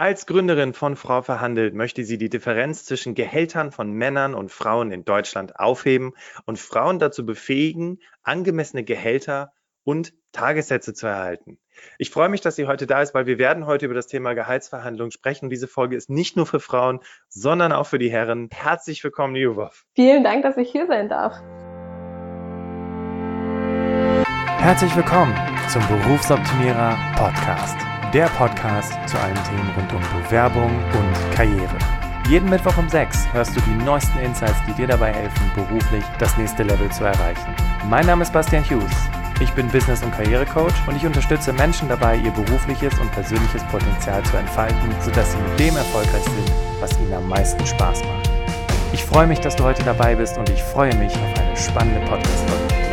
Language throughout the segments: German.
Als Gründerin von Frau Verhandelt möchte sie die Differenz zwischen Gehältern von Männern und Frauen in Deutschland aufheben und Frauen dazu befähigen, angemessene Gehälter und Tagessätze zu erhalten. Ich freue mich, dass sie heute da ist, weil wir werden heute über das Thema Gehaltsverhandlungen sprechen. Diese Folge ist nicht nur für Frauen, sondern auch für die Herren. Herzlich willkommen, Liubow. Vielen Dank, dass ich hier sein darf. Herzlich willkommen zum Berufsoptimierer Podcast der Podcast zu allen Themen rund um Bewerbung und Karriere. Jeden Mittwoch um 6 hörst du die neuesten Insights, die dir dabei helfen, beruflich das nächste Level zu erreichen. Mein Name ist Bastian Hughes. Ich bin Business- und Karrierecoach und ich unterstütze Menschen dabei, ihr berufliches und persönliches Potenzial zu entfalten, sodass sie mit dem erfolgreich sind, was ihnen am meisten Spaß macht. Ich freue mich, dass du heute dabei bist und ich freue mich auf eine spannende Podcast-Folge.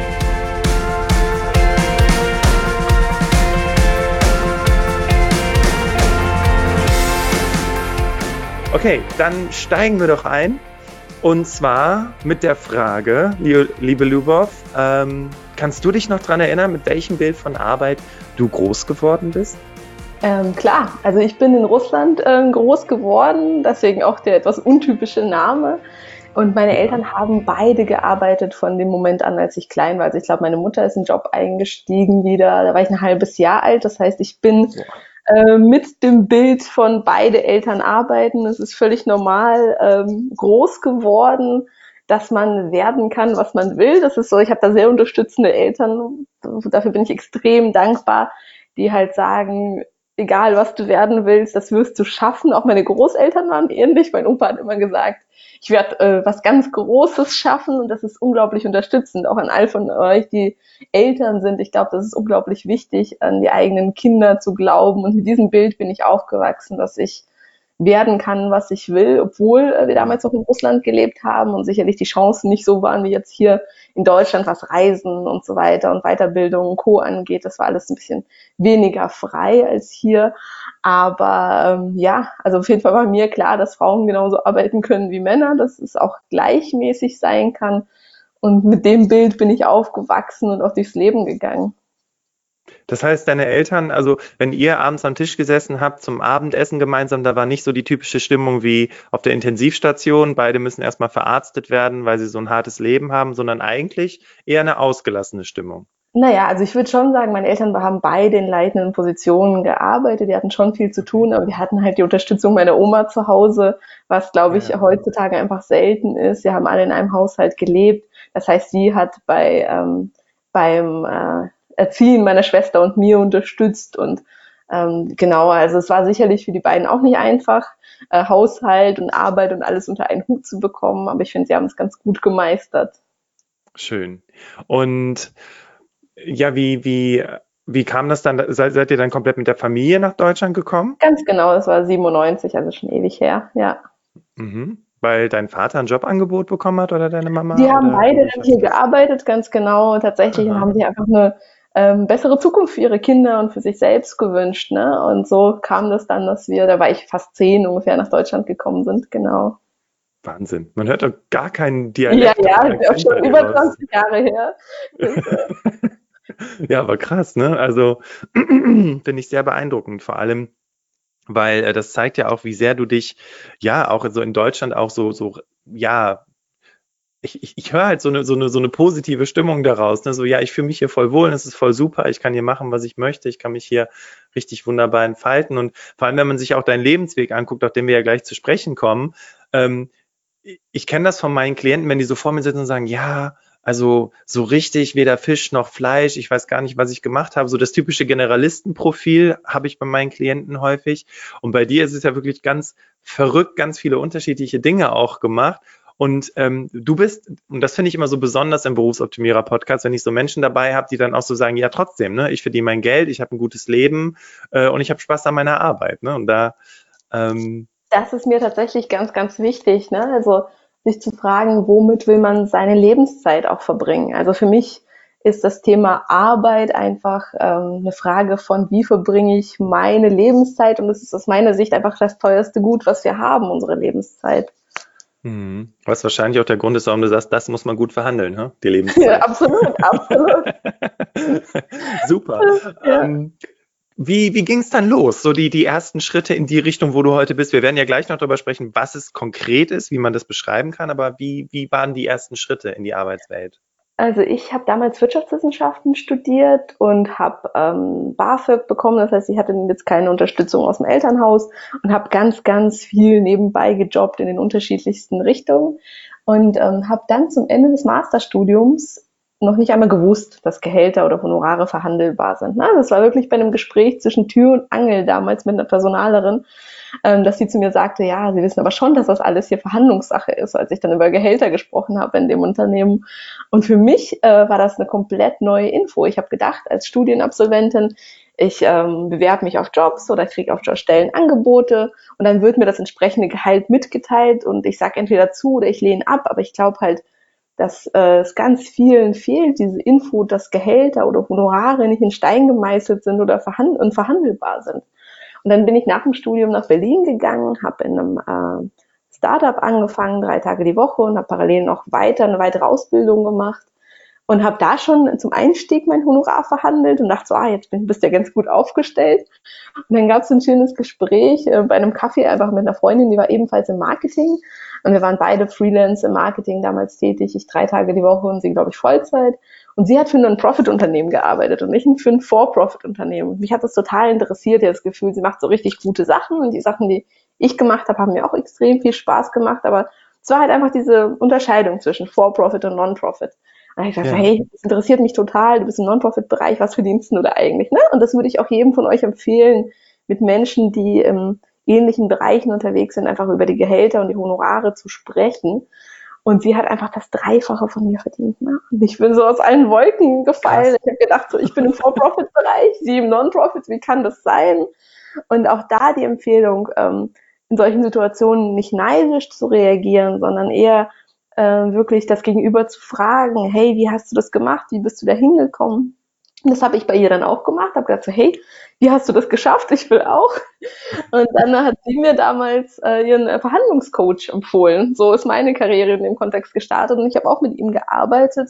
Okay, dann steigen wir doch ein. Und zwar mit der Frage, liebe Lubov, ähm, kannst du dich noch daran erinnern, mit welchem Bild von Arbeit du groß geworden bist? Ähm, klar, also ich bin in Russland äh, groß geworden, deswegen auch der etwas untypische Name. Und meine Eltern haben beide gearbeitet von dem Moment an, als ich klein war. Also ich glaube, meine Mutter ist in den Job eingestiegen wieder, da war ich ein halbes Jahr alt. Das heißt, ich bin äh, mit dem Bild von beide Eltern arbeiten. Es ist völlig normal ähm, groß geworden, dass man werden kann, was man will. Das ist so, ich habe da sehr unterstützende Eltern. Dafür bin ich extrem dankbar, die halt sagen, egal was du werden willst, das wirst du schaffen. Auch meine Großeltern waren ähnlich. Mein Opa hat immer gesagt, ich werde äh, was ganz Großes schaffen und das ist unglaublich unterstützend, auch an all von euch, die Eltern sind. Ich glaube, das ist unglaublich wichtig, an die eigenen Kinder zu glauben. Und mit diesem Bild bin ich aufgewachsen, dass ich werden kann, was ich will, obwohl wir damals noch in Russland gelebt haben und sicherlich die Chancen nicht so waren wie jetzt hier in Deutschland, was Reisen und so weiter und Weiterbildung und Co. angeht. Das war alles ein bisschen weniger frei als hier. Aber ähm, ja, also auf jeden Fall war mir klar, dass Frauen genauso arbeiten können wie Männer, dass es auch gleichmäßig sein kann. Und mit dem Bild bin ich aufgewachsen und auch durchs Leben gegangen. Das heißt, deine Eltern, also wenn ihr abends am Tisch gesessen habt zum Abendessen gemeinsam, da war nicht so die typische Stimmung wie auf der Intensivstation, beide müssen erstmal verarztet werden, weil sie so ein hartes Leben haben, sondern eigentlich eher eine ausgelassene Stimmung. Naja, also ich würde schon sagen, meine Eltern haben beide in leitenden Positionen gearbeitet, die hatten schon viel zu tun, aber die hatten halt die Unterstützung meiner Oma zu Hause, was glaube ich ja. heutzutage einfach selten ist. Sie haben alle in einem Haushalt gelebt. Das heißt, sie hat bei ähm, beim äh, Erziehen meiner Schwester und mir unterstützt und ähm, genau, also es war sicherlich für die beiden auch nicht einfach, äh, Haushalt und Arbeit und alles unter einen Hut zu bekommen, aber ich finde, sie haben es ganz gut gemeistert. Schön. Und ja, wie, wie, wie kam das dann? Seid, seid ihr dann komplett mit der Familie nach Deutschland gekommen? Ganz genau, das war 97, also schon ewig her, ja. Mhm. Weil dein Vater ein Jobangebot bekommen hat oder deine Mama? Die haben beide dann hier gearbeitet, ganz genau. Tatsächlich Aha. haben sie einfach eine ähm, bessere Zukunft für ihre Kinder und für sich selbst gewünscht. Ne? Und so kam das dann, dass wir, da war ich fast zehn ungefähr, nach Deutschland gekommen sind, genau. Wahnsinn. Man hört doch gar keinen Dialekt. Ja, ja, ist schon über 20 Jahre her. ja, aber krass, ne? Also finde ich sehr beeindruckend. Vor allem, weil äh, das zeigt ja auch, wie sehr du dich, ja, auch so in Deutschland auch so, so, ja, ich, ich, ich höre halt so eine, so, eine, so eine positive Stimmung daraus. Ne? So, ja, ich fühle mich hier voll wohl, es ist voll super, ich kann hier machen, was ich möchte, ich kann mich hier richtig wunderbar entfalten. Und vor allem, wenn man sich auch deinen Lebensweg anguckt, auf den wir ja gleich zu sprechen kommen, ähm, ich kenne das von meinen Klienten, wenn die so vor mir sitzen und sagen, ja, also so richtig weder Fisch noch Fleisch, ich weiß gar nicht, was ich gemacht habe. So das typische Generalistenprofil habe ich bei meinen Klienten häufig. Und bei dir ist es ja wirklich ganz verrückt, ganz viele unterschiedliche Dinge auch gemacht. Und ähm, du bist, und das finde ich immer so besonders im Berufsoptimierer-Podcast, wenn ich so Menschen dabei habe, die dann auch so sagen, ja trotzdem, ne, ich verdiene mein Geld, ich habe ein gutes Leben äh, und ich habe Spaß an meiner Arbeit. Ne? Und da ähm, das ist mir tatsächlich ganz, ganz wichtig. Ne? Also sich zu fragen, womit will man seine Lebenszeit auch verbringen. Also für mich ist das Thema Arbeit einfach ähm, eine Frage von, wie verbringe ich meine Lebenszeit und es ist aus meiner Sicht einfach das teuerste Gut, was wir haben, unsere Lebenszeit. Mhm. Was wahrscheinlich auch der Grund ist, warum du sagst, das muss man gut verhandeln, ne? die Lebenszeit. Ja, absolut, absolut. Super. Ja. Ähm, wie, wie ging es dann los? So die, die ersten Schritte in die Richtung, wo du heute bist. Wir werden ja gleich noch darüber sprechen, was es konkret ist, wie man das beschreiben kann, aber wie, wie waren die ersten Schritte in die Arbeitswelt? Also ich habe damals Wirtschaftswissenschaften studiert und habe ähm, BAföG bekommen. Das heißt, ich hatte jetzt keine Unterstützung aus dem Elternhaus und habe ganz, ganz viel nebenbei gejobbt in den unterschiedlichsten Richtungen und ähm, habe dann zum Ende des Masterstudiums noch nicht einmal gewusst, dass Gehälter oder Honorare verhandelbar sind. Ne? Das war wirklich bei einem Gespräch zwischen Tür und Angel damals mit einer Personalerin, ähm, dass sie zu mir sagte, ja, sie wissen aber schon, dass das alles hier Verhandlungssache ist, als ich dann über Gehälter gesprochen habe in dem Unternehmen. Und für mich äh, war das eine komplett neue Info. Ich habe gedacht, als Studienabsolventin, ich ähm, bewerbe mich auf Jobs oder kriege auf Stellen Angebote und dann wird mir das entsprechende Gehalt mitgeteilt und ich sage entweder zu oder ich lehne ab, aber ich glaube halt, dass äh, es ganz vielen fehlt, diese Info, dass Gehälter oder Honorare nicht in Stein gemeißelt sind oder verhand und verhandelbar sind. Und dann bin ich nach dem Studium nach Berlin gegangen, habe in einem äh, Startup angefangen, drei Tage die Woche und habe parallel noch weiter eine weitere Ausbildung gemacht und habe da schon zum Einstieg mein Honorar verhandelt und dachte so, ah, jetzt bist du ja ganz gut aufgestellt. Und dann gab es ein schönes Gespräch äh, bei einem Kaffee einfach mit einer Freundin, die war ebenfalls im Marketing und wir waren beide Freelance im Marketing damals tätig, ich drei Tage die Woche und sie, glaube ich, Vollzeit. Und sie hat für ein Non-Profit-Unternehmen gearbeitet und nicht für ein For-Profit-Unternehmen. Mich hat das total interessiert, das Gefühl, sie macht so richtig gute Sachen und die Sachen, die ich gemacht habe, haben mir auch extrem viel Spaß gemacht, aber es war halt einfach diese Unterscheidung zwischen For-Profit und Non-Profit. Und ich dachte, ja. hey, das interessiert mich total, du bist im Non-Profit-Bereich, was verdienst du da eigentlich? Ne? Und das würde ich auch jedem von euch empfehlen, mit Menschen, die im ähnlichen Bereichen unterwegs sind, einfach über die Gehälter und die Honorare zu sprechen. Und sie hat einfach das Dreifache von mir verdient. Ne? Und ich bin so aus allen Wolken gefallen. Krass. Ich habe gedacht, so, ich bin im For-Profit-Bereich, sie im Non-Profit, wie kann das sein? Und auch da die Empfehlung, ähm, in solchen Situationen nicht neidisch zu reagieren, sondern eher äh, wirklich das Gegenüber zu fragen, hey, wie hast du das gemacht? Wie bist du da hingekommen? Das habe ich bei ihr dann auch gemacht, habe gesagt so, hey, wie hast du das geschafft? Ich will auch. Und dann hat sie mir damals äh, ihren Verhandlungscoach empfohlen. So ist meine Karriere in dem Kontext gestartet und ich habe auch mit ihm gearbeitet.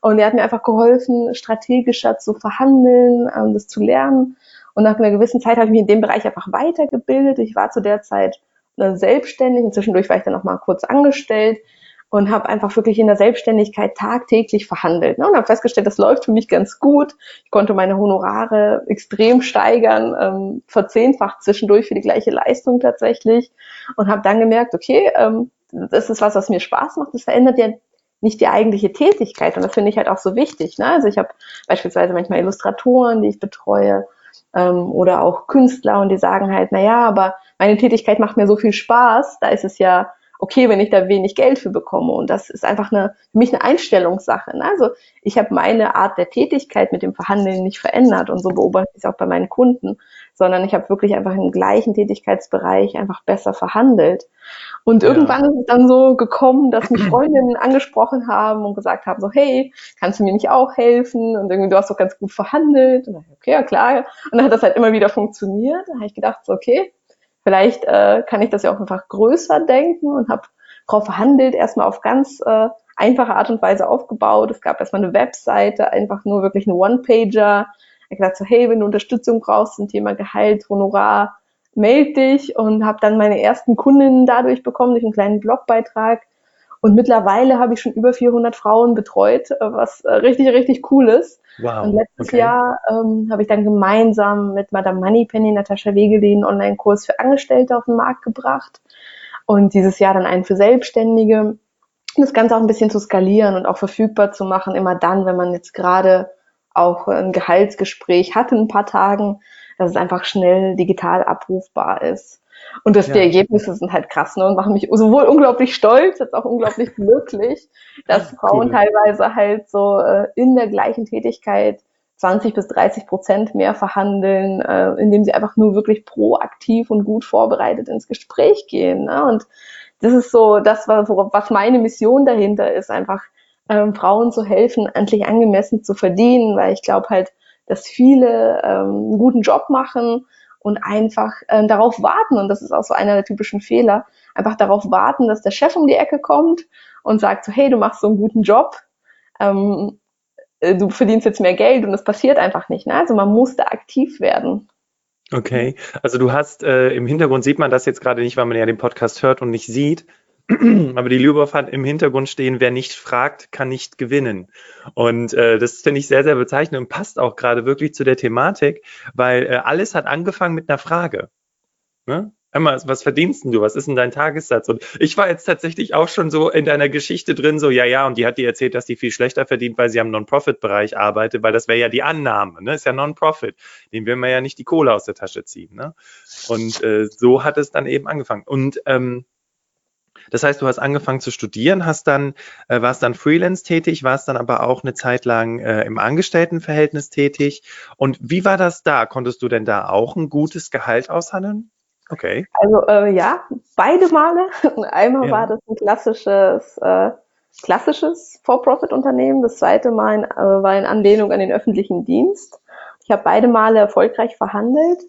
Und er hat mir einfach geholfen, strategischer zu verhandeln, ähm, das zu lernen. Und nach einer gewissen Zeit habe ich mich in dem Bereich einfach weitergebildet. Ich war zu der Zeit äh, selbstständig. Inzwischen war ich dann noch mal kurz angestellt und habe einfach wirklich in der Selbstständigkeit tagtäglich verhandelt ne? und habe festgestellt, das läuft für mich ganz gut. Ich konnte meine Honorare extrem steigern, ähm, verzehnfacht zwischendurch für die gleiche Leistung tatsächlich und habe dann gemerkt, okay, ähm, das ist was, was mir Spaß macht. Das verändert ja nicht die eigentliche Tätigkeit und das finde ich halt auch so wichtig. Ne? Also ich habe beispielsweise manchmal Illustratoren, die ich betreue ähm, oder auch Künstler und die sagen halt, na ja, aber meine Tätigkeit macht mir so viel Spaß, da ist es ja okay, wenn ich da wenig Geld für bekomme. Und das ist einfach eine, für mich eine Einstellungssache. Ne? Also ich habe meine Art der Tätigkeit mit dem Verhandeln nicht verändert und so beobachte ich es auch bei meinen Kunden, sondern ich habe wirklich einfach im gleichen Tätigkeitsbereich einfach besser verhandelt. Und ja. irgendwann ist es dann so gekommen, dass mich Freundinnen angesprochen haben und gesagt haben, so, hey, kannst du mir nicht auch helfen? Und irgendwie, du hast doch ganz gut verhandelt. Und dann, okay, ja klar. Und dann hat das halt immer wieder funktioniert. Da habe ich gedacht, so, okay, Vielleicht äh, kann ich das ja auch einfach größer denken und habe darauf verhandelt, erstmal auf ganz äh, einfache Art und Weise aufgebaut. Es gab erstmal eine Webseite, einfach nur wirklich eine One-Pager. Ich gesagt so, hey, wenn du Unterstützung brauchst zum Thema Gehalt, Honorar, meld dich und habe dann meine ersten Kundinnen dadurch bekommen, durch einen kleinen Blogbeitrag. Und mittlerweile habe ich schon über 400 Frauen betreut, äh, was äh, richtig, richtig cool ist. Wow. Und letztes okay. Jahr ähm, habe ich dann gemeinsam mit Madame Moneypenny, Natascha Wegele, einen Online-Kurs für Angestellte auf den Markt gebracht. Und dieses Jahr dann einen für Selbstständige. Das Ganze auch ein bisschen zu skalieren und auch verfügbar zu machen, immer dann, wenn man jetzt gerade auch ein Gehaltsgespräch hat in ein paar Tagen, dass es einfach schnell digital abrufbar ist. Und das, ja. die Ergebnisse sind halt krass ne, und machen mich sowohl unglaublich stolz, als auch unglaublich glücklich, dass Frauen cool. teilweise halt so äh, in der gleichen Tätigkeit 20 bis 30 Prozent mehr verhandeln, äh, indem sie einfach nur wirklich proaktiv und gut vorbereitet ins Gespräch gehen. Ne? Und das ist so das, was meine Mission dahinter ist, einfach ähm, Frauen zu helfen, endlich angemessen zu verdienen, weil ich glaube halt, dass viele ähm, einen guten Job machen, und einfach äh, darauf warten, und das ist auch so einer der typischen Fehler, einfach darauf warten, dass der Chef um die Ecke kommt und sagt so, hey, du machst so einen guten Job, ähm, äh, du verdienst jetzt mehr Geld und das passiert einfach nicht. Ne? Also man muss da aktiv werden. Okay, also du hast äh, im Hintergrund sieht man das jetzt gerade nicht, weil man ja den Podcast hört und nicht sieht. Aber die Lübow hat im Hintergrund stehen, wer nicht fragt, kann nicht gewinnen. Und äh, das finde ich sehr, sehr bezeichnend und passt auch gerade wirklich zu der Thematik, weil äh, alles hat angefangen mit einer Frage. Ne? Einmal, was verdienst du? Was ist denn dein Tagessatz? Und ich war jetzt tatsächlich auch schon so in deiner Geschichte drin, so, ja, ja, und die hat dir erzählt, dass die viel schlechter verdient, weil sie am Non-Profit-Bereich arbeitet, weil das wäre ja die Annahme, ne? Ist ja Non-Profit. Den will man ja nicht die Kohle aus der Tasche ziehen, ne? Und äh, so hat es dann eben angefangen. Und ähm, das heißt, du hast angefangen zu studieren, hast dann, äh, warst dann Freelance tätig, warst dann aber auch eine Zeit lang äh, im Angestelltenverhältnis tätig. Und wie war das da? Konntest du denn da auch ein gutes Gehalt aushandeln? Okay. Also äh, ja, beide Male. Einmal ja. war das ein klassisches, äh, klassisches For-Profit-Unternehmen. Das zweite Mal äh, war in Anlehnung an den öffentlichen Dienst. Ich habe beide Male erfolgreich verhandelt.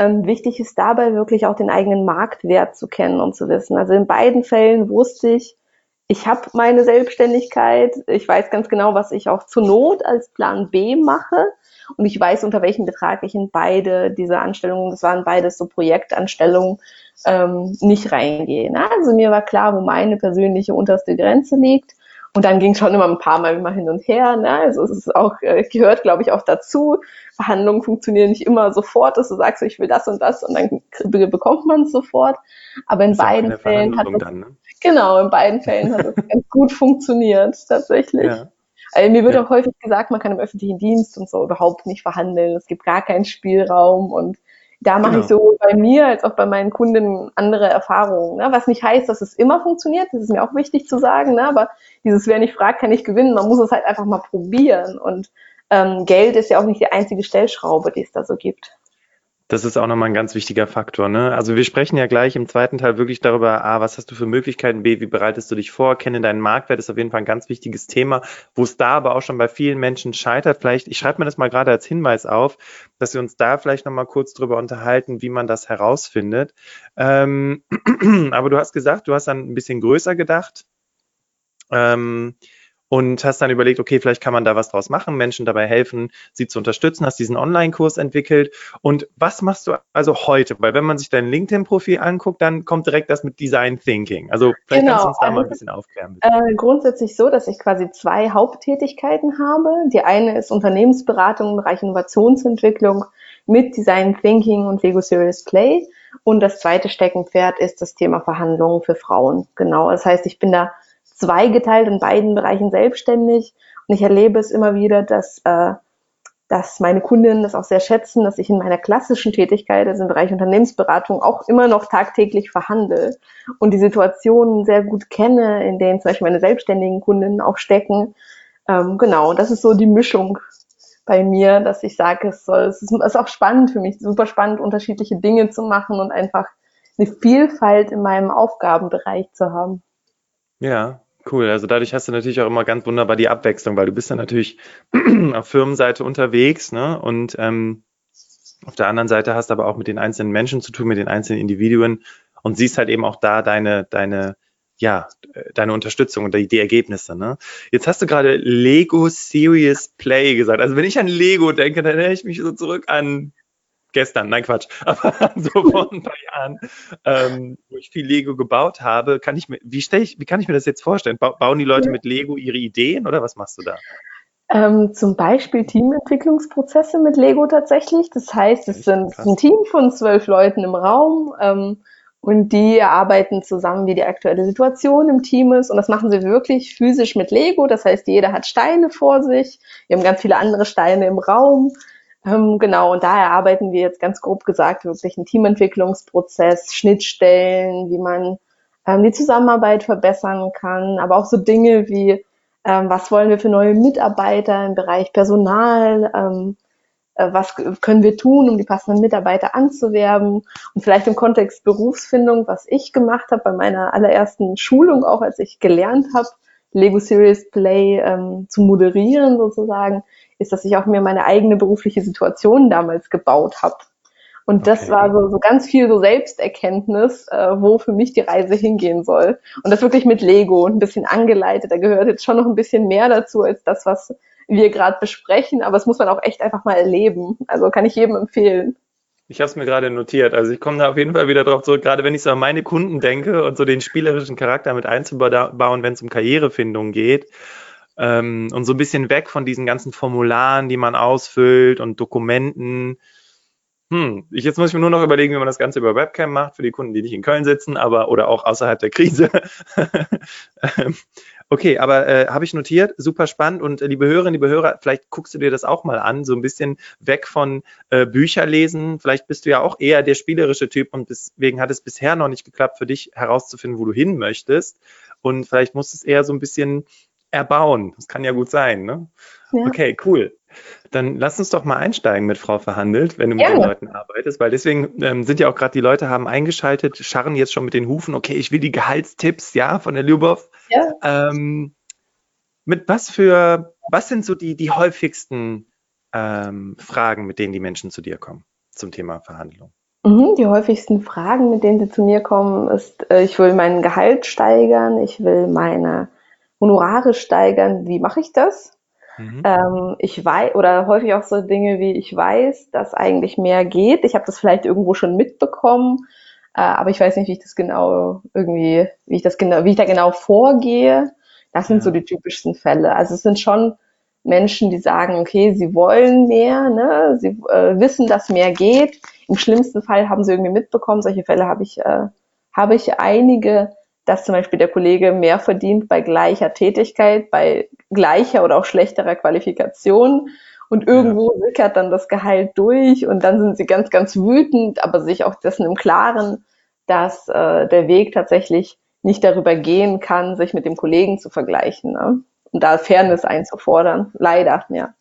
Ähm, wichtig ist dabei wirklich auch den eigenen Marktwert zu kennen und zu wissen. Also in beiden Fällen wusste ich, ich habe meine Selbstständigkeit. Ich weiß ganz genau, was ich auch zur Not als Plan B mache. Und ich weiß, unter welchem Betrag ich in beide diese Anstellungen, das waren beides so Projektanstellungen, ähm, nicht reingehe. Also mir war klar, wo meine persönliche unterste Grenze liegt. Und dann ging es schon immer ein paar Mal immer hin und her. Ne? Also es ist auch, äh, gehört, glaube ich, auch dazu. Verhandlungen funktionieren nicht immer sofort, dass du sagst, ich will das und das und dann bekommt man es sofort. Aber in beiden Fällen hat es, dann, ne? genau, in beiden Fällen hat es ganz gut funktioniert, tatsächlich. Ja. Also mir wird ja. auch häufig gesagt, man kann im öffentlichen Dienst und so überhaupt nicht verhandeln. Es gibt gar keinen Spielraum und da mache genau. ich so bei mir als auch bei meinen Kunden andere Erfahrungen. Ne? Was nicht heißt, dass es immer funktioniert, das ist mir auch wichtig zu sagen, ne? aber dieses Wer nicht fragt, kann nicht gewinnen. Man muss es halt einfach mal probieren. Und ähm, Geld ist ja auch nicht die einzige Stellschraube, die es da so gibt. Das ist auch nochmal ein ganz wichtiger Faktor. Ne? Also wir sprechen ja gleich im zweiten Teil wirklich darüber, A, was hast du für Möglichkeiten, B, wie bereitest du dich vor, kenne deinen Marktwert, ist auf jeden Fall ein ganz wichtiges Thema, wo es da aber auch schon bei vielen Menschen scheitert. Vielleicht, ich schreibe mir das mal gerade als Hinweis auf, dass wir uns da vielleicht nochmal kurz drüber unterhalten, wie man das herausfindet. Ähm, aber du hast gesagt, du hast dann ein bisschen größer gedacht. Ähm, und hast dann überlegt, okay, vielleicht kann man da was draus machen, Menschen dabei helfen, sie zu unterstützen, hast diesen Online-Kurs entwickelt. Und was machst du also heute? Weil wenn man sich dein LinkedIn-Profil anguckt, dann kommt direkt das mit Design Thinking. Also vielleicht genau. kannst du uns da also, mal ein bisschen aufklären. Äh, grundsätzlich so, dass ich quasi zwei Haupttätigkeiten habe. Die eine ist Unternehmensberatung im Bereich Innovationsentwicklung mit Design Thinking und Lego Serious Play. Und das zweite Steckenpferd ist das Thema Verhandlungen für Frauen. Genau. Das heißt, ich bin da zweigeteilt in beiden Bereichen selbstständig. Und ich erlebe es immer wieder, dass, äh, dass meine Kundinnen das auch sehr schätzen, dass ich in meiner klassischen Tätigkeit, also im Bereich Unternehmensberatung, auch immer noch tagtäglich verhandle und die Situationen sehr gut kenne, in denen zum Beispiel meine selbstständigen Kundinnen auch stecken. Ähm, genau, das ist so die Mischung bei mir, dass ich sage, es soll, es ist, es ist auch spannend für mich, super spannend, unterschiedliche Dinge zu machen und einfach eine Vielfalt in meinem Aufgabenbereich zu haben. Ja, Cool, also dadurch hast du natürlich auch immer ganz wunderbar die Abwechslung, weil du bist ja natürlich auf Firmenseite unterwegs, ne? Und ähm, auf der anderen Seite hast du aber auch mit den einzelnen Menschen zu tun, mit den einzelnen Individuen und siehst halt eben auch da deine, deine, ja, deine Unterstützung und die, die Ergebnisse. Ne? Jetzt hast du gerade Lego Serious Play gesagt. Also wenn ich an Lego denke, dann erinnere ich mich so zurück an gestern, nein Quatsch, aber so vor ein paar Jahren, ähm, wo ich viel Lego gebaut habe, kann ich mir, wie stelle ich, wie kann ich mir das jetzt vorstellen? Ba bauen die Leute mit Lego ihre Ideen oder was machst du da? Ähm, zum Beispiel Teamentwicklungsprozesse mit Lego tatsächlich. Das heißt, es sind ein Team von zwölf Leuten im Raum ähm, und die arbeiten zusammen, wie die aktuelle Situation im Team ist. Und das machen sie wirklich physisch mit Lego. Das heißt, jeder hat Steine vor sich. Wir haben ganz viele andere Steine im Raum. Ähm, genau, und da erarbeiten wir jetzt ganz grob gesagt wirklich einen Teamentwicklungsprozess, Schnittstellen, wie man ähm, die Zusammenarbeit verbessern kann, aber auch so Dinge wie, ähm, was wollen wir für neue Mitarbeiter im Bereich Personal, ähm, äh, was können wir tun, um die passenden Mitarbeiter anzuwerben und vielleicht im Kontext Berufsfindung, was ich gemacht habe bei meiner allerersten Schulung, auch als ich gelernt habe, Lego Serious Play ähm, zu moderieren sozusagen, ist, dass ich auch mir meine eigene berufliche Situation damals gebaut habe. Und das okay. war so, so ganz viel so Selbsterkenntnis, äh, wo für mich die Reise hingehen soll. Und das wirklich mit Lego ein bisschen angeleitet. Da gehört jetzt schon noch ein bisschen mehr dazu als das, was wir gerade besprechen. Aber es muss man auch echt einfach mal erleben. Also kann ich jedem empfehlen. Ich habe es mir gerade notiert. Also ich komme da auf jeden Fall wieder drauf zurück, gerade wenn ich so an meine Kunden denke und so den spielerischen Charakter mit einzubauen, wenn es um Karrierefindung geht. Ähm, und so ein bisschen weg von diesen ganzen Formularen, die man ausfüllt und Dokumenten. Hm, ich, jetzt muss ich mir nur noch überlegen, wie man das Ganze über Webcam macht, für die Kunden, die nicht in Köln sitzen, aber oder auch außerhalb der Krise. Ähm, Okay, aber äh, habe ich notiert, super spannend. Und äh, liebe Hörerinnen, liebe Hörer, vielleicht guckst du dir das auch mal an, so ein bisschen weg von äh, Bücher lesen. Vielleicht bist du ja auch eher der spielerische Typ und deswegen hat es bisher noch nicht geklappt, für dich herauszufinden, wo du hin möchtest. Und vielleicht musst du es eher so ein bisschen erbauen. Das kann ja gut sein, ne? Ja. Okay, cool. Dann lass uns doch mal einsteigen mit Frau Verhandelt, wenn du mit ja. den Leuten arbeitest, weil deswegen ähm, sind ja auch gerade die Leute haben eingeschaltet, scharren jetzt schon mit den Hufen, okay, ich will die Gehaltstipps, ja, von der Lyubov. Ja. Ähm, mit was für, was sind so die, die häufigsten ähm, Fragen, mit denen die Menschen zu dir kommen zum Thema Verhandlung? Mhm, die häufigsten Fragen, mit denen sie zu mir kommen, ist, äh, ich will meinen Gehalt steigern, ich will meine Honorare steigern. Wie mache ich das? Mhm. Ähm, ich weiß, oder häufig auch so Dinge wie, ich weiß, dass eigentlich mehr geht. Ich habe das vielleicht irgendwo schon mitbekommen, äh, aber ich weiß nicht, wie ich das genau irgendwie, wie ich das genau, wie ich da genau vorgehe. Das sind ja. so die typischsten Fälle. Also es sind schon Menschen, die sagen, okay, sie wollen mehr, ne? sie äh, wissen, dass mehr geht. Im schlimmsten Fall haben sie irgendwie mitbekommen, solche Fälle habe ich, äh, habe ich einige, dass zum Beispiel der Kollege mehr verdient bei gleicher Tätigkeit, bei gleicher oder auch schlechterer Qualifikation. Und irgendwo ja. sickert dann das Gehalt durch und dann sind sie ganz, ganz wütend, aber sich auch dessen im Klaren, dass äh, der Weg tatsächlich nicht darüber gehen kann, sich mit dem Kollegen zu vergleichen. Ne? Und da Fairness einzufordern. Leider, ja.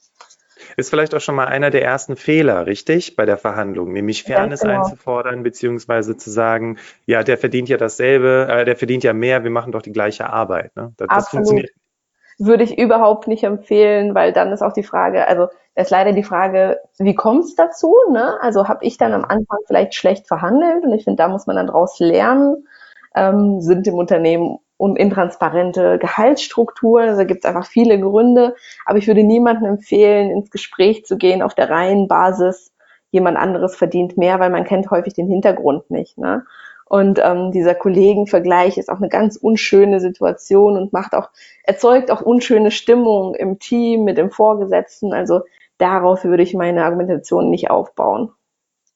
Ist vielleicht auch schon mal einer der ersten Fehler, richtig, bei der Verhandlung, nämlich Fairness genau. einzufordern, beziehungsweise zu sagen, ja, der verdient ja dasselbe, äh, der verdient ja mehr, wir machen doch die gleiche Arbeit. Ne? Das, das funktioniert. Würde ich überhaupt nicht empfehlen, weil dann ist auch die Frage, also da ist leider die Frage, wie kommt es dazu? Ne? Also habe ich dann am Anfang vielleicht schlecht verhandelt und ich finde, da muss man dann daraus lernen. Ähm, sind im Unternehmen und intransparente Gehaltsstruktur. Also gibt es einfach viele Gründe. Aber ich würde niemandem empfehlen, ins Gespräch zu gehen auf der reinen Basis, jemand anderes verdient mehr, weil man kennt häufig den Hintergrund nicht. Ne? Und ähm, dieser Kollegenvergleich ist auch eine ganz unschöne Situation und macht auch, erzeugt auch unschöne Stimmung im Team, mit dem Vorgesetzten. Also darauf würde ich meine Argumentation nicht aufbauen.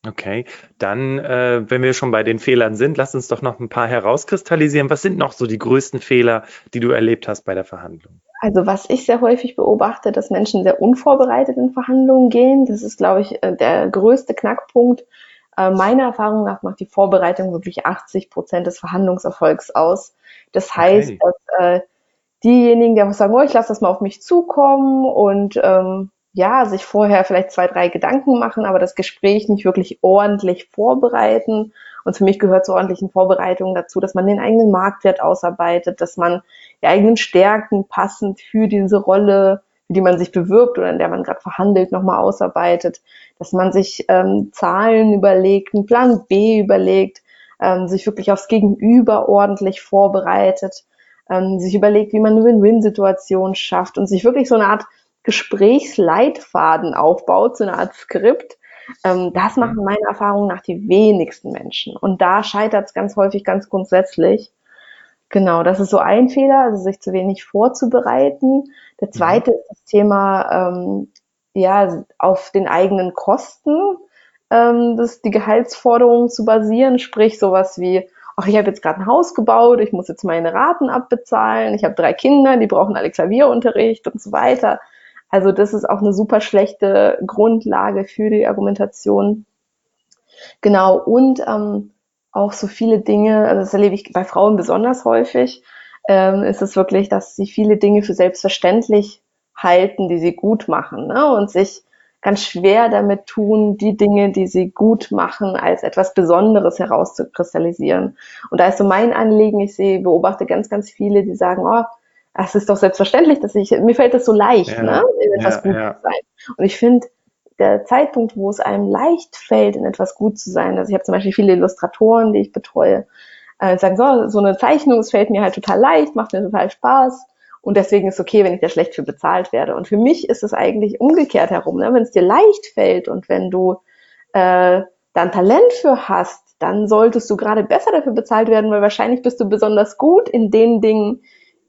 Okay, dann, äh, wenn wir schon bei den Fehlern sind, lass uns doch noch ein paar herauskristallisieren. Was sind noch so die größten Fehler, die du erlebt hast bei der Verhandlung? Also was ich sehr häufig beobachte, dass Menschen sehr unvorbereitet in Verhandlungen gehen. Das ist, glaube ich, äh, der größte Knackpunkt. Äh, meiner Erfahrung nach macht die Vorbereitung wirklich 80 Prozent des Verhandlungserfolgs aus. Das heißt, okay. dass äh, diejenigen, die einfach sagen, oh, ich lasse das mal auf mich zukommen und ähm, ja, sich vorher vielleicht zwei, drei Gedanken machen, aber das Gespräch nicht wirklich ordentlich vorbereiten. Und für mich gehört zur ordentlichen Vorbereitung dazu, dass man den eigenen Marktwert ausarbeitet, dass man die eigenen Stärken passend für diese Rolle, für die man sich bewirbt oder in der man gerade verhandelt, nochmal ausarbeitet, dass man sich ähm, Zahlen überlegt, einen Plan B überlegt, ähm, sich wirklich aufs Gegenüber ordentlich vorbereitet, ähm, sich überlegt, wie man eine Win-Win-Situation schafft und sich wirklich so eine Art Gesprächsleitfaden aufbaut, so eine Art Skript, ähm, das machen mhm. meiner Erfahrung nach die wenigsten Menschen. Und da scheitert es ganz häufig ganz grundsätzlich. Genau, das ist so ein Fehler, also sich zu wenig vorzubereiten. Der mhm. zweite ist das Thema, ähm, ja, auf den eigenen Kosten ähm, das, die Gehaltsforderungen zu basieren, sprich sowas wie, ach, ich habe jetzt gerade ein Haus gebaut, ich muss jetzt meine Raten abbezahlen, ich habe drei Kinder, die brauchen alle Klavierunterricht und so weiter. Also das ist auch eine super schlechte Grundlage für die Argumentation. Genau, und ähm, auch so viele Dinge, also das erlebe ich bei Frauen besonders häufig, ähm, ist es wirklich, dass sie viele Dinge für selbstverständlich halten, die sie gut machen ne? und sich ganz schwer damit tun, die Dinge, die sie gut machen, als etwas Besonderes herauszukristallisieren. Und da ist so mein Anliegen, ich sehe, beobachte ganz, ganz viele, die sagen, oh, es ist doch selbstverständlich, dass ich, mir fällt das so leicht, ja, ne, in etwas ja, gut ja. zu sein. Und ich finde, der Zeitpunkt, wo es einem leicht fällt, in etwas gut zu sein, also ich habe zum Beispiel viele Illustratoren, die ich betreue, äh, sagen, so, so eine Zeichnung, es fällt mir halt total leicht, macht mir total Spaß und deswegen ist es okay, wenn ich da schlecht für bezahlt werde. Und für mich ist es eigentlich umgekehrt herum, ne? wenn es dir leicht fällt und wenn du äh, da ein Talent für hast, dann solltest du gerade besser dafür bezahlt werden, weil wahrscheinlich bist du besonders gut in den Dingen,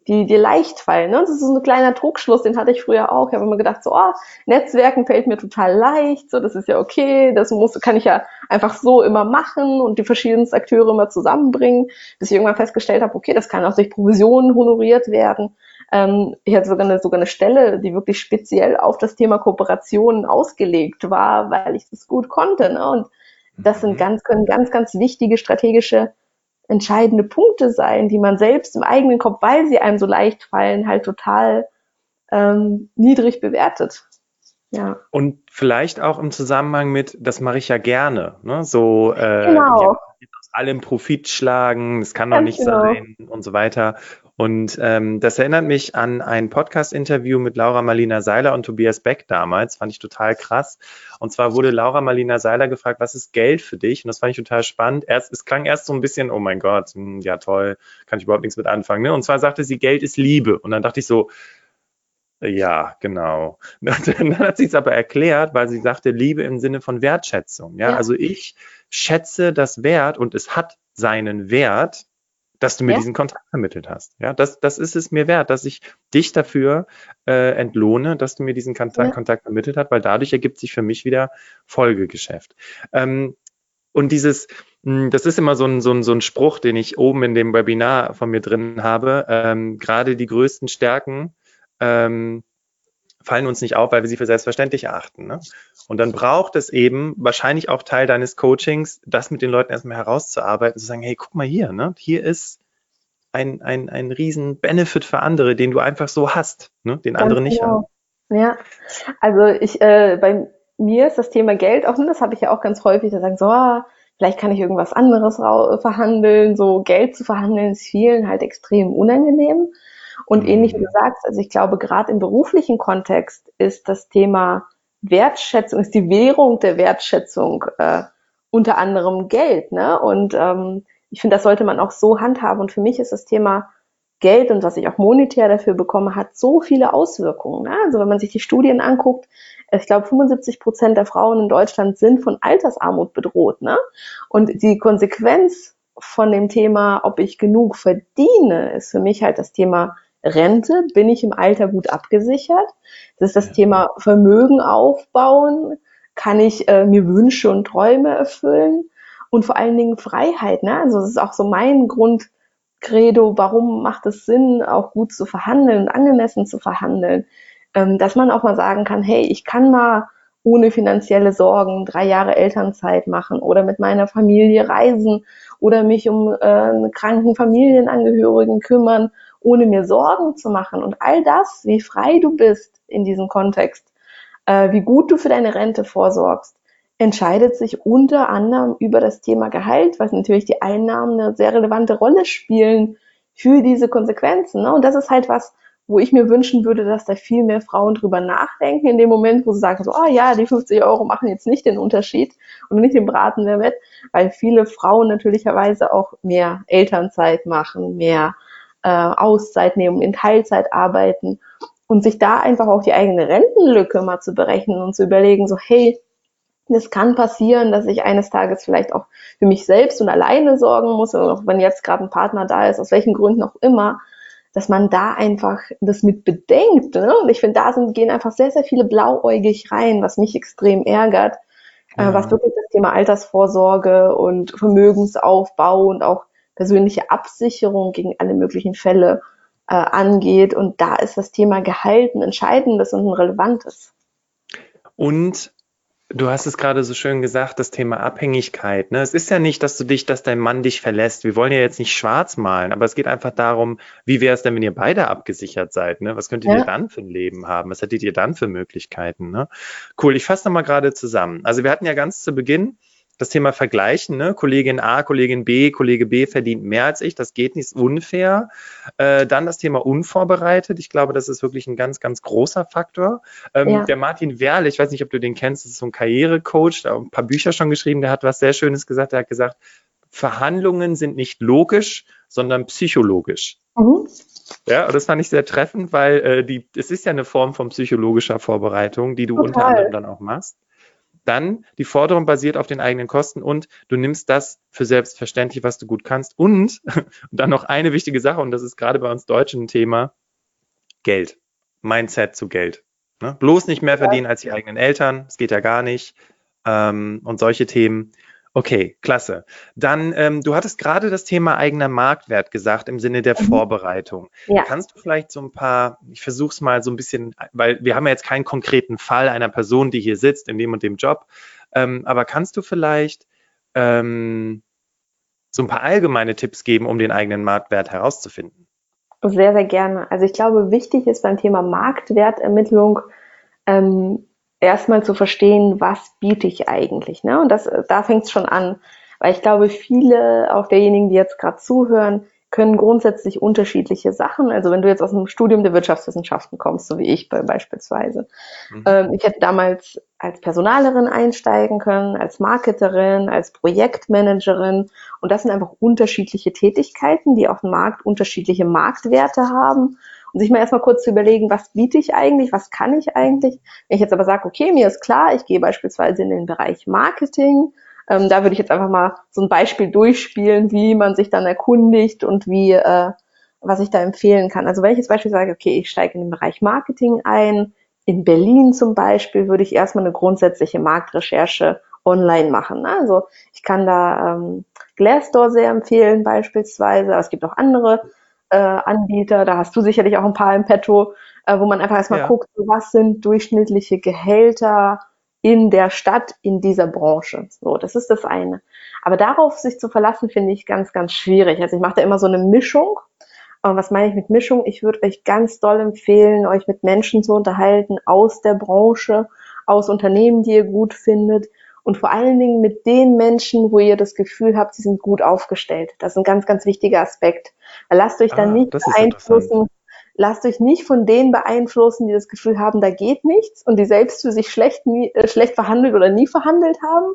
die dir leicht fallen. Ne? Das ist so ein kleiner Trugschluss, den hatte ich früher auch. Ich habe immer gedacht, so, oh, Netzwerken fällt mir total leicht, so, das ist ja okay, das muss, kann ich ja einfach so immer machen und die verschiedensten Akteure immer zusammenbringen, bis ich irgendwann festgestellt habe, okay, das kann auch durch Provisionen honoriert werden. Ähm, ich hatte sogar eine, sogar eine Stelle, die wirklich speziell auf das Thema Kooperation ausgelegt war, weil ich das gut konnte. Ne? Und das sind mhm. ganz, können ganz, ganz wichtige strategische entscheidende Punkte sein, die man selbst im eigenen Kopf, weil sie einem so leicht fallen, halt total ähm, niedrig bewertet. Ja. Und vielleicht auch im Zusammenhang mit, das mache ich ja gerne, ne? So äh, genau. ja, aus allem Profit schlagen, es kann doch nicht genau. sein und so weiter. Und ähm, das erinnert mich an ein Podcast-Interview mit Laura Marlina Seiler und Tobias Beck damals. Fand ich total krass. Und zwar wurde Laura Marlina Seiler gefragt, was ist Geld für dich? Und das fand ich total spannend. Erst, es klang erst so ein bisschen, oh mein Gott, hm, ja toll, kann ich überhaupt nichts mit anfangen. Ne? Und zwar sagte sie, Geld ist Liebe. Und dann dachte ich so, ja, genau. Dann hat sie es aber erklärt, weil sie sagte, Liebe im Sinne von Wertschätzung. Ja, ja. also ich schätze das Wert und es hat seinen Wert, dass du mir ja? diesen Kontakt vermittelt hast. Ja, das, das ist es mir wert, dass ich dich dafür äh, entlohne, dass du mir diesen Kontakt, ja. Kontakt vermittelt hast, weil dadurch ergibt sich für mich wieder Folgegeschäft. Ähm, und dieses, hm, das ist immer so ein, so, ein, so ein Spruch, den ich oben in dem Webinar von mir drin habe. Ähm, gerade die größten Stärken ähm, fallen uns nicht auf, weil wir sie für selbstverständlich erachten. Ne? Und dann braucht es eben wahrscheinlich auch Teil deines Coachings, das mit den Leuten erstmal herauszuarbeiten, zu sagen, hey, guck mal hier, ne? hier ist ein, ein, ein riesen Benefit für andere, den du einfach so hast, ne? den andere nicht genau. haben. Ja, also ich, äh, bei mir ist das Thema Geld auch, das habe ich ja auch ganz häufig, da sagen so, ah, vielleicht kann ich irgendwas anderes verhandeln, so Geld zu verhandeln ist vielen halt extrem unangenehm. Und ähnlich wie du sagst, also ich glaube, gerade im beruflichen Kontext ist das Thema Wertschätzung, ist die Währung der Wertschätzung äh, unter anderem Geld. Ne? Und ähm, ich finde, das sollte man auch so handhaben. Und für mich ist das Thema Geld und was ich auch monetär dafür bekomme, hat so viele Auswirkungen. Ne? Also wenn man sich die Studien anguckt, ich glaube, 75 Prozent der Frauen in Deutschland sind von Altersarmut bedroht. Ne? Und die Konsequenz von dem Thema, ob ich genug verdiene, ist für mich halt das Thema Rente, bin ich im Alter gut abgesichert? Das ist das ja. Thema Vermögen aufbauen, kann ich äh, mir Wünsche und Träume erfüllen und vor allen Dingen Freiheit. Ne? Also das ist auch so mein Grundcredo, warum macht es Sinn, auch gut zu verhandeln, angemessen zu verhandeln, ähm, dass man auch mal sagen kann, hey, ich kann mal ohne finanzielle Sorgen drei Jahre Elternzeit machen oder mit meiner Familie reisen oder mich um äh, einen kranken Familienangehörigen kümmern ohne mir Sorgen zu machen. Und all das, wie frei du bist in diesem Kontext, äh, wie gut du für deine Rente vorsorgst, entscheidet sich unter anderem über das Thema Gehalt, was natürlich die Einnahmen eine sehr relevante Rolle spielen für diese Konsequenzen. Ne? Und das ist halt was, wo ich mir wünschen würde, dass da viel mehr Frauen drüber nachdenken, in dem Moment, wo sie sagen, so, oh ja, die 50 Euro machen jetzt nicht den Unterschied und nicht den Braten der Wett, weil viele Frauen natürlicherweise auch mehr Elternzeit machen, mehr äh, Auszeit nehmen, in Teilzeit arbeiten und sich da einfach auch die eigene Rentenlücke mal zu berechnen und zu überlegen, so hey, es kann passieren, dass ich eines Tages vielleicht auch für mich selbst und alleine sorgen muss, auch wenn jetzt gerade ein Partner da ist, aus welchen Gründen auch immer, dass man da einfach das mit bedenkt. Ne? Und ich finde, da sind, gehen einfach sehr, sehr viele blauäugig rein, was mich extrem ärgert, äh, ja. äh, was wirklich das Thema Altersvorsorge und Vermögensaufbau und auch persönliche Absicherung gegen alle möglichen Fälle äh, angeht. Und da ist das Thema Gehalt ein entscheidendes und ein relevantes. Und Du hast es gerade so schön gesagt, das Thema Abhängigkeit. Ne? Es ist ja nicht, dass du dich, dass dein Mann dich verlässt. Wir wollen ja jetzt nicht schwarz malen, aber es geht einfach darum, wie wäre es denn, wenn ihr beide abgesichert seid? Ne? Was könntet ja. ihr dann für ein Leben haben? Was hättet ihr dann für Möglichkeiten? Ne? Cool, ich fasse nochmal gerade zusammen. Also wir hatten ja ganz zu Beginn das Thema Vergleichen, ne? Kollegin A, Kollegin B, Kollege B verdient mehr als ich, das geht nicht, ist unfair. Äh, dann das Thema unvorbereitet. Ich glaube, das ist wirklich ein ganz, ganz großer Faktor. Ähm, ja. Der Martin Werle, ich weiß nicht, ob du den kennst, das ist so ein Karrierecoach, der hat ein paar Bücher schon geschrieben, der hat was sehr Schönes gesagt. Der hat gesagt, Verhandlungen sind nicht logisch, sondern psychologisch. Mhm. Ja, und das fand ich sehr treffend, weil äh, die, es ist ja eine Form von psychologischer Vorbereitung, die du Total. unter anderem dann auch machst. Dann die Forderung basiert auf den eigenen Kosten und du nimmst das für selbstverständlich, was du gut kannst. Und, und dann noch eine wichtige Sache, und das ist gerade bei uns Deutschen ein Thema, Geld. Mindset zu Geld. Ne? Bloß nicht mehr verdienen als die eigenen Eltern, das geht ja gar nicht. Ähm, und solche Themen. Okay, klasse. Dann, ähm, du hattest gerade das Thema eigener Marktwert gesagt im Sinne der mhm. Vorbereitung. Ja. Kannst du vielleicht so ein paar, ich versuche es mal so ein bisschen, weil wir haben ja jetzt keinen konkreten Fall einer Person, die hier sitzt in dem und dem Job, ähm, aber kannst du vielleicht ähm, so ein paar allgemeine Tipps geben, um den eigenen Marktwert herauszufinden? Sehr, sehr gerne. Also ich glaube, wichtig ist beim Thema Marktwertermittlung, ähm, erstmal zu verstehen, was biete ich eigentlich. Ne? Und das, da fängt es schon an. Weil ich glaube, viele, auch derjenigen, die jetzt gerade zuhören, können grundsätzlich unterschiedliche Sachen. Also wenn du jetzt aus einem Studium der Wirtschaftswissenschaften kommst, so wie ich beispielsweise. Mhm. Ähm, ich hätte damals als Personalerin einsteigen können, als Marketerin, als Projektmanagerin. Und das sind einfach unterschiedliche Tätigkeiten, die auf dem Markt unterschiedliche Marktwerte haben und sich mal erstmal kurz zu überlegen, was biete ich eigentlich, was kann ich eigentlich. Wenn ich jetzt aber sage, okay, mir ist klar, ich gehe beispielsweise in den Bereich Marketing, ähm, da würde ich jetzt einfach mal so ein Beispiel durchspielen, wie man sich dann erkundigt und wie, äh, was ich da empfehlen kann. Also wenn ich jetzt beispielsweise sage, okay, ich steige in den Bereich Marketing ein, in Berlin zum Beispiel würde ich erstmal eine grundsätzliche Marktrecherche online machen. Ne? Also ich kann da ähm, Glassdoor sehr empfehlen beispielsweise, aber es gibt auch andere äh, Anbieter, da hast du sicherlich auch ein paar im Petto, äh, wo man einfach erstmal ja. guckt, was sind durchschnittliche Gehälter in der Stadt, in dieser Branche. So, das ist das eine. Aber darauf sich zu verlassen, finde ich ganz, ganz schwierig. Also ich mache da immer so eine Mischung. Und was meine ich mit Mischung? Ich würde euch ganz doll empfehlen, euch mit Menschen zu unterhalten aus der Branche, aus Unternehmen, die ihr gut findet und vor allen Dingen mit den Menschen, wo ihr das Gefühl habt, sie sind gut aufgestellt. Das ist ein ganz, ganz wichtiger Aspekt. Lasst euch dann ah, nicht beeinflussen. Lasst euch nicht von denen beeinflussen, die das Gefühl haben, da geht nichts und die selbst für sich schlecht, nie, äh, schlecht verhandelt oder nie verhandelt haben,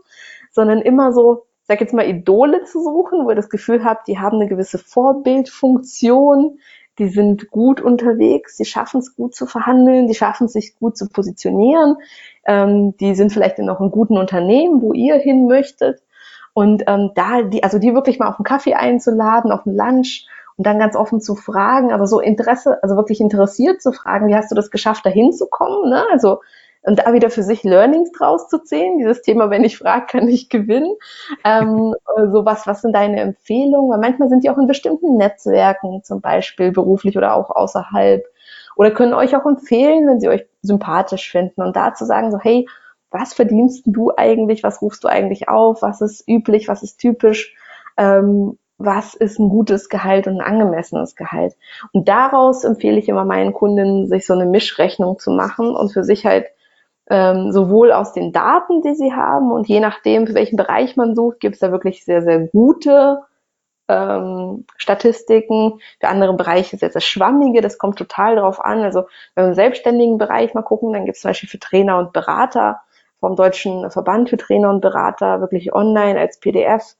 sondern immer so, sag jetzt mal, Idole zu suchen, wo ihr das Gefühl habt, die haben eine gewisse Vorbildfunktion, die sind gut unterwegs, die schaffen es gut zu verhandeln, die schaffen es sich gut zu positionieren, ähm, die sind vielleicht in noch einem guten Unternehmen, wo ihr hin möchtet. Und ähm, da, die, also die wirklich mal auf einen Kaffee einzuladen, auf einen Lunch und dann ganz offen zu fragen, aber so Interesse, also wirklich interessiert zu fragen, wie hast du das geschafft, da hinzukommen? Ne? Also und da wieder für sich Learnings draus zu ziehen. Dieses Thema, wenn ich frage, kann ich gewinnen. Ähm, so was, was sind deine Empfehlungen? Weil manchmal sind die auch in bestimmten Netzwerken, zum Beispiel beruflich oder auch außerhalb. Oder können euch auch empfehlen, wenn sie euch sympathisch finden und da zu sagen, so, hey, was verdienst du eigentlich? Was rufst du eigentlich auf? Was ist üblich? Was ist typisch? Ähm, was ist ein gutes Gehalt und ein angemessenes Gehalt? Und daraus empfehle ich immer meinen Kunden, sich so eine Mischrechnung zu machen und für sich halt ähm, sowohl aus den Daten, die sie haben und je nachdem, für welchen Bereich man sucht, gibt es da wirklich sehr, sehr gute ähm, Statistiken. Für andere Bereiche ist jetzt das Schwammige, das kommt total darauf an. Also wenn wir im selbstständigen Bereich mal gucken, dann gibt es zum Beispiel für Trainer und Berater vom Deutschen Verband für Trainer und Berater wirklich online als PDF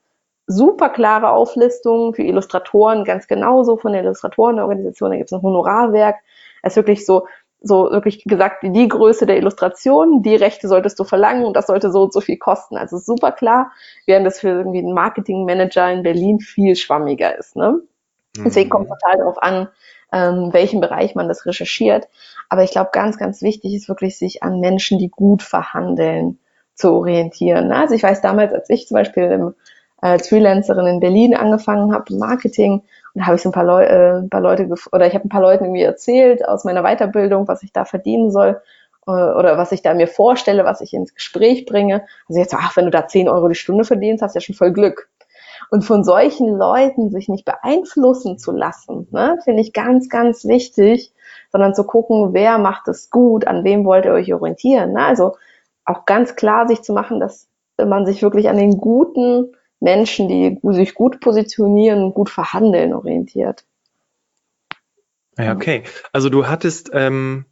super klare Auflistungen für Illustratoren, ganz genauso von der Illustratorenorganisation, da gibt es ein Honorarwerk. Es ist wirklich so, so wirklich gesagt, die Größe der Illustration, die Rechte solltest du verlangen und das sollte so und so viel kosten. Also super klar, während das für irgendwie einen Marketingmanager in Berlin viel schwammiger ist. Ne? Deswegen kommt es mhm. total darauf an, ähm, welchen Bereich man das recherchiert. Aber ich glaube, ganz, ganz wichtig ist wirklich, sich an Menschen, die gut verhandeln, zu orientieren. Ne? Also ich weiß damals, als ich zum Beispiel im, als Freelancerin in Berlin angefangen habe, Marketing, und da habe ich so ein paar, Leu äh, ein paar Leute oder ich habe ein paar Leuten irgendwie erzählt aus meiner Weiterbildung, was ich da verdienen soll äh, oder was ich da mir vorstelle, was ich ins Gespräch bringe. Also jetzt, ach, wenn du da 10 Euro die Stunde verdienst, hast du ja schon voll Glück. Und von solchen Leuten sich nicht beeinflussen zu lassen, ne, finde ich ganz, ganz wichtig, sondern zu gucken, wer macht es gut, an wem wollt ihr euch orientieren. Ne? Also auch ganz klar sich zu machen, dass man sich wirklich an den guten Menschen, die sich gut positionieren, gut verhandeln, orientiert. Ja, okay. Also du hattest, ähm,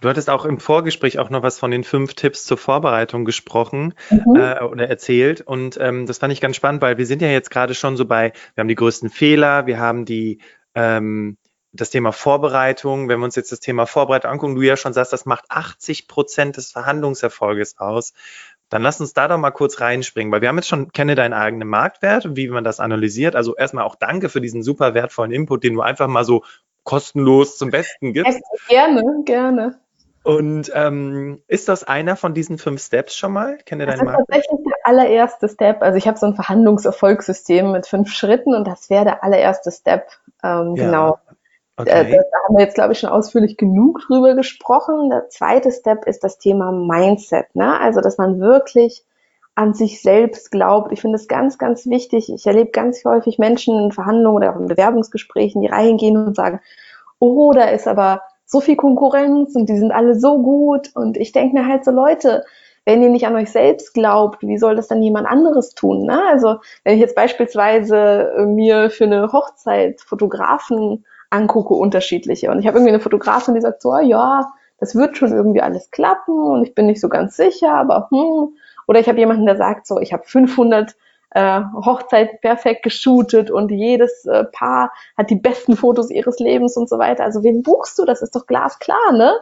du hattest auch im Vorgespräch auch noch was von den fünf Tipps zur Vorbereitung gesprochen mhm. äh, oder erzählt. Und ähm, das fand ich ganz spannend, weil wir sind ja jetzt gerade schon so bei, wir haben die größten Fehler, wir haben die ähm, das Thema Vorbereitung, wenn wir uns jetzt das Thema Vorbereitung angucken, du ja schon sagst, das macht 80 Prozent des Verhandlungserfolges aus Dann lass uns da doch mal kurz reinspringen, weil wir haben jetzt schon, kenne deinen eigenen Marktwert und wie man das analysiert. Also erstmal auch danke für diesen super wertvollen Input, den du einfach mal so kostenlos zum Besten gibst. Gerne, gerne. Und ähm, ist das einer von diesen fünf Steps schon mal? Kenne das deinen ist tatsächlich der allererste Step. Also ich habe so ein Verhandlungserfolgssystem mit fünf Schritten und das wäre der allererste Step. Ähm, ja. Genau. Okay. Äh, da, da haben wir jetzt, glaube ich, schon ausführlich genug drüber gesprochen. Der zweite Step ist das Thema Mindset. Ne? Also, dass man wirklich an sich selbst glaubt. Ich finde es ganz, ganz wichtig. Ich erlebe ganz häufig Menschen in Verhandlungen oder auch in Bewerbungsgesprächen, die reingehen und sagen, oh, da ist aber so viel Konkurrenz und die sind alle so gut. Und ich denke mir halt so, Leute, wenn ihr nicht an euch selbst glaubt, wie soll das dann jemand anderes tun? Ne? Also wenn ich jetzt beispielsweise mir für eine Hochzeit Fotografen angucke, unterschiedliche. Und ich habe irgendwie eine Fotografin, die sagt so, ah, ja, das wird schon irgendwie alles klappen und ich bin nicht so ganz sicher, aber hm. Oder ich habe jemanden, der sagt so, ich habe 500 äh, Hochzeit perfekt geshootet und jedes äh, Paar hat die besten Fotos ihres Lebens und so weiter. Also wen buchst du? Das ist doch glasklar, ne?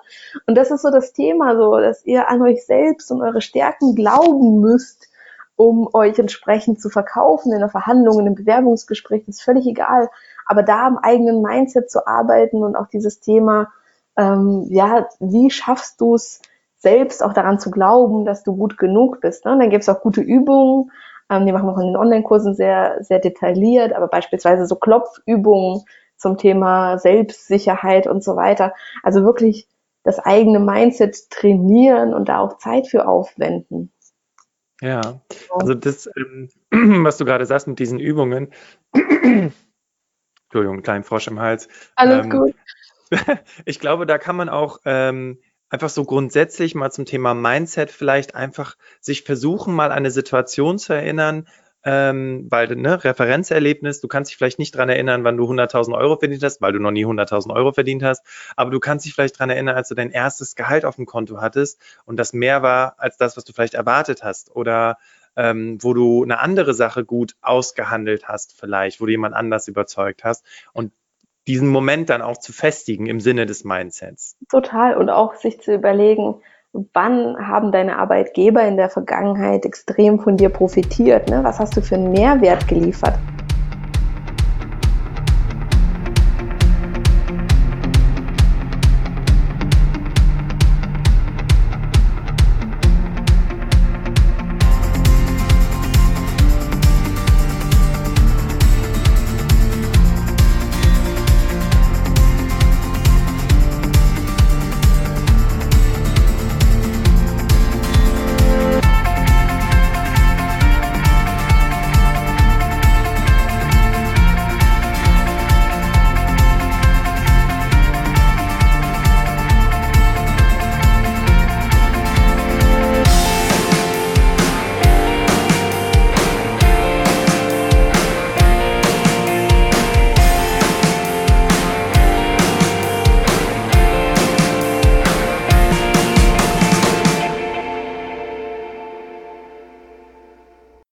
Und das ist so das Thema, so, dass ihr an euch selbst und eure Stärken glauben müsst, um euch entsprechend zu verkaufen in der Verhandlung, in einem Bewerbungsgespräch, das ist völlig egal. Aber da am eigenen Mindset zu arbeiten und auch dieses Thema, ähm, ja, wie schaffst du es selbst auch daran zu glauben, dass du gut genug bist. Ne? Und dann gibt es auch gute Übungen, ähm, die machen wir auch in den Online-Kursen sehr, sehr detailliert, aber beispielsweise so Klopfübungen zum Thema Selbstsicherheit und so weiter. Also wirklich das eigene Mindset trainieren und da auch Zeit für aufwenden. Ja, also das, ähm, was du gerade sagst mit diesen Übungen, Entschuldigung, kleinen Frosch im Hals. Alles ähm, gut. ich glaube, da kann man auch ähm, einfach so grundsätzlich mal zum Thema Mindset vielleicht einfach sich versuchen, mal eine Situation zu erinnern, ähm, weil, ne, Referenzerlebnis, du kannst dich vielleicht nicht dran erinnern, wann du 100.000 Euro verdient hast, weil du noch nie 100.000 Euro verdient hast, aber du kannst dich vielleicht dran erinnern, als du dein erstes Gehalt auf dem Konto hattest und das mehr war als das, was du vielleicht erwartet hast oder ähm, wo du eine andere Sache gut ausgehandelt hast vielleicht, wo du jemand anders überzeugt hast und diesen Moment dann auch zu festigen im Sinne des Mindsets. Total und auch sich zu überlegen, wann haben deine Arbeitgeber in der Vergangenheit extrem von dir profitiert? Ne? Was hast du für einen Mehrwert geliefert?